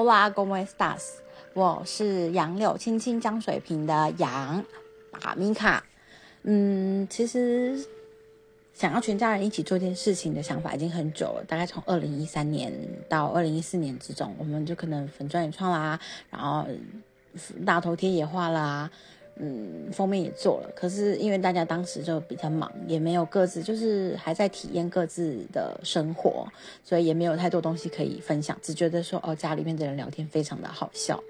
Hola, ¿cómo estás？我是杨柳青青江水平的杨阿米卡。嗯，其实想要全家人一起做一件事情的想法已经很久了，大概从二零一三年到二零一四年之中，我们就可能粉砖也创啦，然后大头贴也画啦。嗯，封面也做了，可是因为大家当时就比较忙，也没有各自就是还在体验各自的生活，所以也没有太多东西可以分享，只觉得说哦，家里面的人聊天非常的好笑。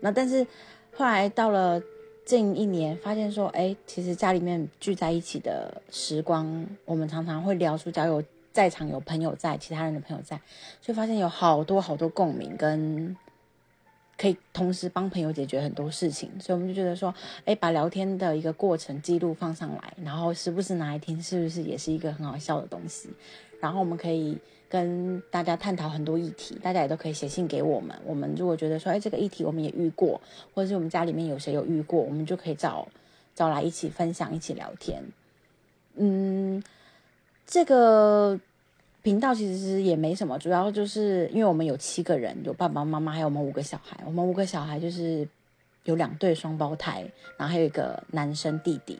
那但是后来到了近一年，发现说，哎，其实家里面聚在一起的时光，我们常常会聊出，只要有在场有朋友在，其他人的朋友在，就发现有好多好多共鸣跟。可以同时帮朋友解决很多事情，所以我们就觉得说，哎，把聊天的一个过程记录放上来，然后时不时拿来听，是不是也是一个很好笑的东西？然后我们可以跟大家探讨很多议题，大家也都可以写信给我们。我们如果觉得说，哎，这个议题我们也遇过，或者是我们家里面有谁有遇过，我们就可以找找来一起分享，一起聊天。嗯，这个。频道其实也没什么，主要就是因为我们有七个人，有爸爸妈妈，还有我们五个小孩。我们五个小孩就是有两对双胞胎，然后还有一个男生弟弟。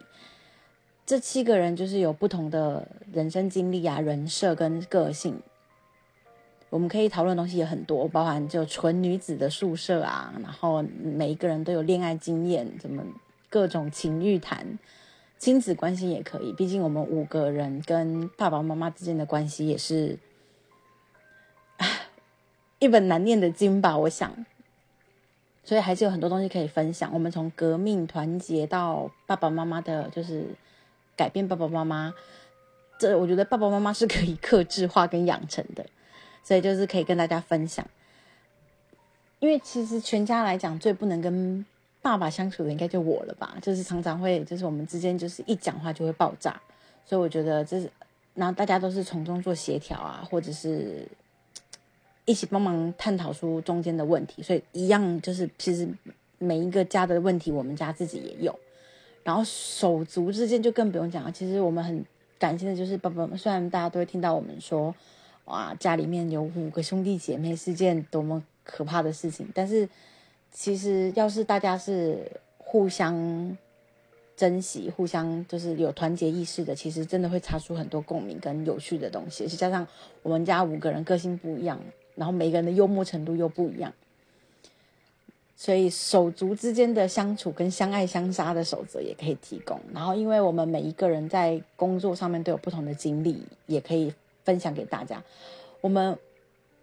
这七个人就是有不同的人生经历啊、人设跟个性。我们可以讨论的东西也很多，包含就纯女子的宿舍啊，然后每一个人都有恋爱经验，怎么各种情欲谈。亲子关系也可以，毕竟我们五个人跟爸爸妈妈之间的关系也是 一本难念的经吧，我想。所以还是有很多东西可以分享。我们从革命团结到爸爸妈妈的，就是改变爸爸妈妈，这我觉得爸爸妈妈是可以克制化跟养成的，所以就是可以跟大家分享。因为其实全家来讲，最不能跟。爸爸相处的应该就我了吧，就是常常会，就是我们之间就是一讲话就会爆炸，所以我觉得这是，然后大家都是从中做协调啊，或者是一起帮忙探讨出中间的问题，所以一样就是其实每一个家的问题，我们家自己也有，然后手足之间就更不用讲了。其实我们很感谢的就是爸爸，虽然大家都会听到我们说，哇，家里面有五个兄弟姐妹是件多么可怕的事情，但是。其实，要是大家是互相珍惜、互相就是有团结意识的，其实真的会擦出很多共鸣跟有趣的东西。再加上我们家五个人个性不一样，然后每个人的幽默程度又不一样，所以手足之间的相处跟相爱相杀的守则也可以提供。然后，因为我们每一个人在工作上面都有不同的经历，也可以分享给大家。我们。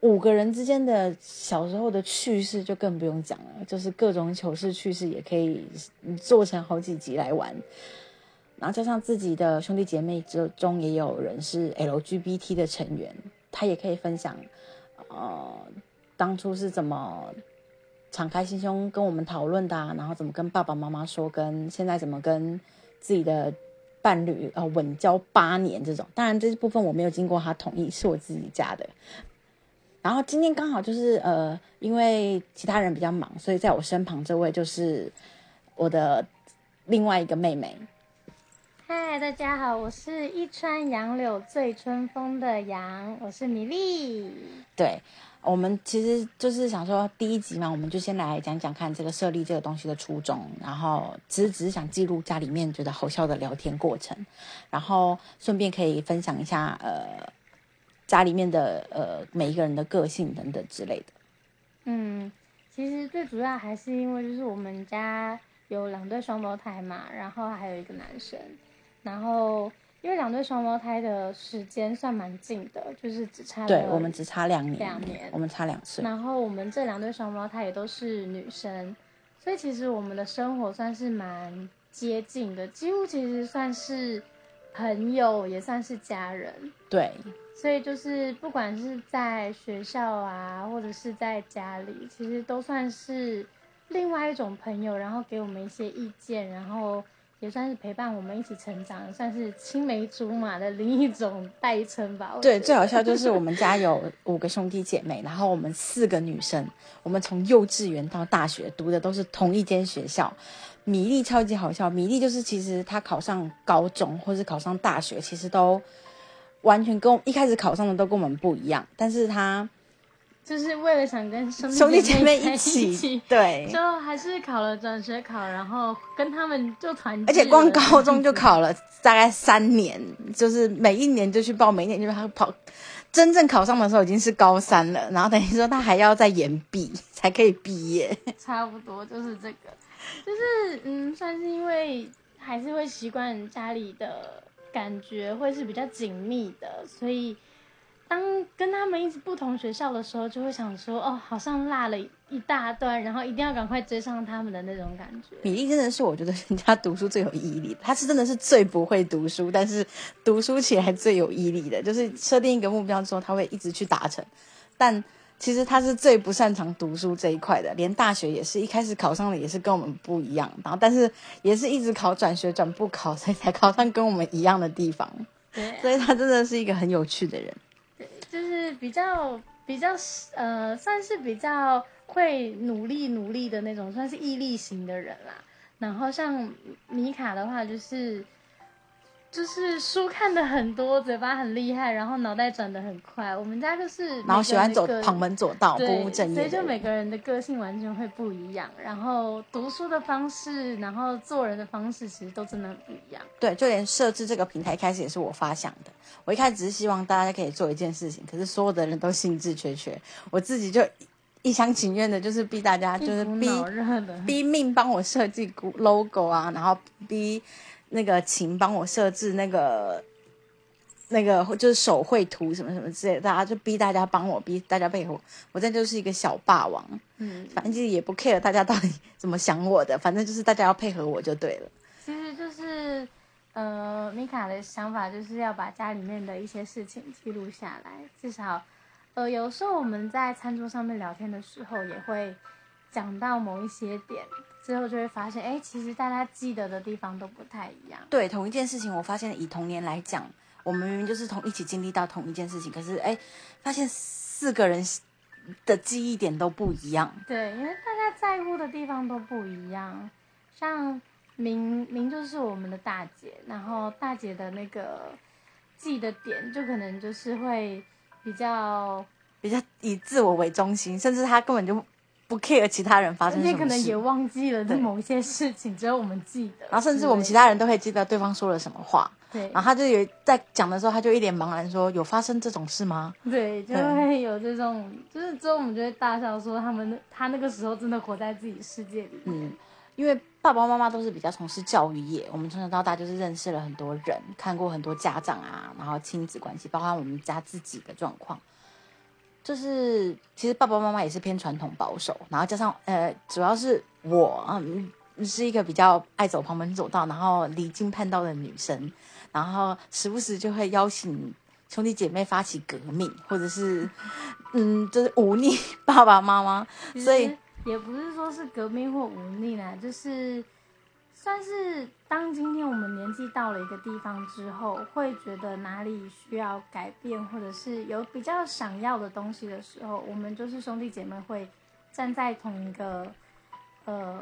五个人之间的小时候的趣事就更不用讲了，就是各种糗事趣事也可以做成好几集来玩。然后加上自己的兄弟姐妹之中也有人是 LGBT 的成员，他也可以分享，呃，当初是怎么敞开心胸跟我们讨论的，然后怎么跟爸爸妈妈说，跟现在怎么跟自己的伴侣呃稳交八年这种。当然这部分我没有经过他同意，是我自己加的。然后今天刚好就是呃，因为其他人比较忙，所以在我身旁这位就是我的另外一个妹妹。嗨，大家好，我是一川杨柳醉春风的杨，我是米粒。对，我们其实就是想说第一集嘛，我们就先来讲讲看这个设立这个东西的初衷，然后其实只是想记录家里面觉得好笑的聊天过程，然后顺便可以分享一下呃。家里面的呃每一个人的个性等等之类的，嗯，其实最主要还是因为就是我们家有两对双胞胎嘛，然后还有一个男生，然后因为两对双胞胎的时间算蛮近的，就是只差对我们只差两年，两年。我们差两岁，然后我们这两对双胞胎也都是女生，所以其实我们的生活算是蛮接近的，几乎其实算是朋友，也算是家人，对。所以就是不管是在学校啊，或者是在家里，其实都算是另外一种朋友，然后给我们一些意见，然后也算是陪伴我们一起成长，算是青梅竹马的另一种代称吧。对，最好笑就是我们家有五个兄弟姐妹，然后我们四个女生，我们从幼稚园到大学读的都是同一间学校。米粒超级好笑，米粒就是其实他考上高中或是考上大学，其实都。完全跟我一开始考上的都跟我们不一样，但是他就是为了想跟兄兄弟姐妹一起，起，对，就还是考了转学考，然后跟他们就团，而且光高中就考了大概三年，就是每一年就去报，每一年就他跑。真正考上的时候已经是高三了，然后等于说他还要再延毕才可以毕业。差不多就是这个，就嗯，算是因为还是会习惯家里的感觉会是比较紧密的，所以当跟他们一直不同学校的时候，就会想说哦，好像落了一大段，然后一定要赶快追上他们的那种感觉。米粒真的是我觉得人家读书最有毅力，他是真的是最不会读书，但是读书起来最有毅力的，就是设定一个目标之后，他会一直去达成。但其实他是最不擅长读书这一块的，连大学也是一开始考上了也是跟我们不一样，然后但是也是一直考转学转不考，所以才考上跟我们一样的地方。对啊，所以他真的是一个很有趣的人。对，就是比较比较呃，算是比较会努力努力的那种，算是毅力型的人啦。然后像米卡的话，就是就是书看的很多，嘴巴很厉害，然后脑袋转的很快。我们家就是然后喜欢走旁门左道、不，务正业所以就。每个人的个性完全会不一样，然后读书的方式，然后做人的方式，其实都真的很不一样。对，就连设置这个平台开始也是我发想的。我一开始只是希望大家可以做一件事情，可是所有的人都兴致缺缺，我自己就一厢情愿的，就是逼大家，就是逼逼命帮我设计 logo 啊，然后逼那个琴帮我设置那个那个就是手绘图什么什么之类的，大家就逼大家帮我，逼大家配合我，我这就是一个小霸王，嗯，反正就是也不 care 大家到底怎么想我的，反正就是大家要配合我就对了。其实就是，呃，米卡的想法就是要把家里面的一些事情记录下来，至少，呃，有时候我们在餐桌上面聊天的时候，也会讲到某一些点，之后就会发现，哎，其实大家记得的地方都不太一样。对同一件事情，我发现以童年来讲，我们明明就是同一起经历到同一件事情，可是哎，发现四个人的记忆点都不一样。对，因为大家在乎的地方都不一样。像明明就是我们的大姐，然后大姐的那个记的点，就可能就是会比较，比较以自我为中心，甚至他根本就不 care 其他人发生什么事。且可能也忘记了这对某一些事情，只有我们记得。然后甚至我们其他人都会记得对方说了什么话，对然后他就有在讲的时候，他就一脸茫然说：“有发生这种事吗对，就会有这种，就是之后我们就会大笑说他们他那个时候真的活在自己世界里？”面。嗯，因为爸爸妈妈都是比较从事教育业，我们从小到大就是认识了很多人，看过很多家长啊，然后亲子关系，包括我们家自己的状况。就是其实爸爸妈妈也是偏传统保守，然后加上呃，主要是我嗯是一个比较爱走旁门左道，然后离经叛道的女生，然后时不时就会邀请兄弟姐妹发起革命，或者是 嗯，就是忤逆爸爸妈妈，所以也不是说是革命或忤逆啦，就是算是当今天我们年纪到了一个地方之后，会觉得哪里需要改变，或者是有比较想要的东西的时候，我们就是兄弟姐妹会站在同一个呃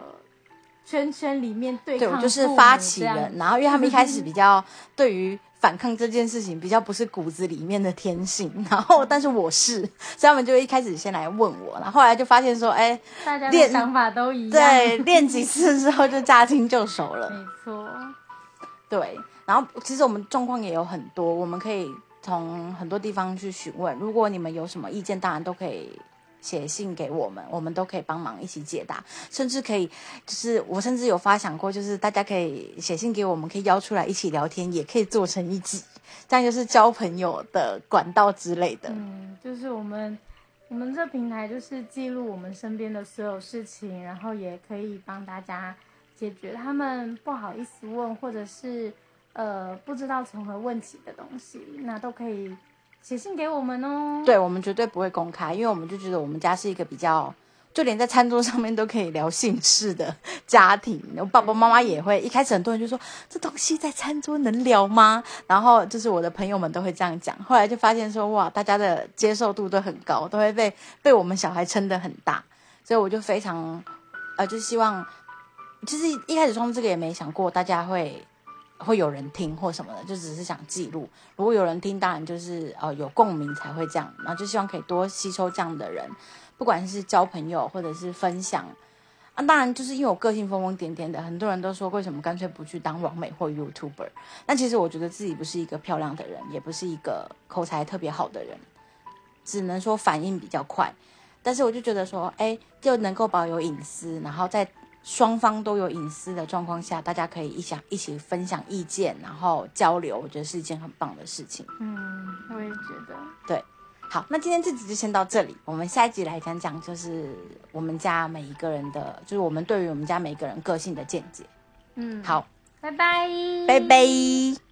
圈圈里面对对，抗我就是发起人，然后因为他们一开始比较对于反抗这件事情比较不是骨子里面的天性，然后但是我是，所以他们就一开始先来问我，然后后来就发现说，哎，大家的练想法都一样，对，练几次之后就驾轻就熟了，没错，对，然后其实我们状况也有很多，我们可以从很多地方去询问，如果你们有什么意见，当然都可以。写信给我们，我们都可以帮忙一起解答，甚至可以，就是我甚至有发想过，就是大家可以写信给我们，可以邀出来一起聊天，也可以做成一集，这样就是交朋友的管道之类的。嗯，就是我们我们这平台就是记录我们身边的所有事情，然后也可以帮大家解决他们不好意思问，或者是呃不知道从何问起的东西，那都可以写信给我们哦。对，我们绝对不会公开，因为我们就觉得我们家是一个比较，就连在餐桌上面都可以聊姓氏的家庭。我爸爸妈妈也会，一开始很多人就说这东西在餐桌能聊吗？然后就是我的朋友们都会这样讲，后来就发现说哇，大家的接受度都很高，都会被被我们小孩撑得很大，所以我就非常呃，就希望，其实一开始创这个也没想过大家会会有人听或什么的，就只是想记录。如果有人听，当然就是呃有共鸣才会这样，然后就希望可以多吸收这样的人，不管是交朋友或者是分享。啊，当然就是因为我个性疯疯癫癫的，很多人都说为什么干脆不去当网美或 YouTuber？那其实我觉得自己不是一个漂亮的人，也不是一个口才特别好的人，只能说反应比较快。但是我就觉得说，哎，就能够保有隐私，然后在双方都有隐私的状况下，大家可以一起一起分享意见，然后交流，我觉得是一件很棒的事情。嗯，我也觉得。对。好，那今天这集就先到这里。我们下一集来讲讲，就是我们家每一个人的，就是我们对于我们家每一个人个性的见解。嗯，好，拜拜，拜拜。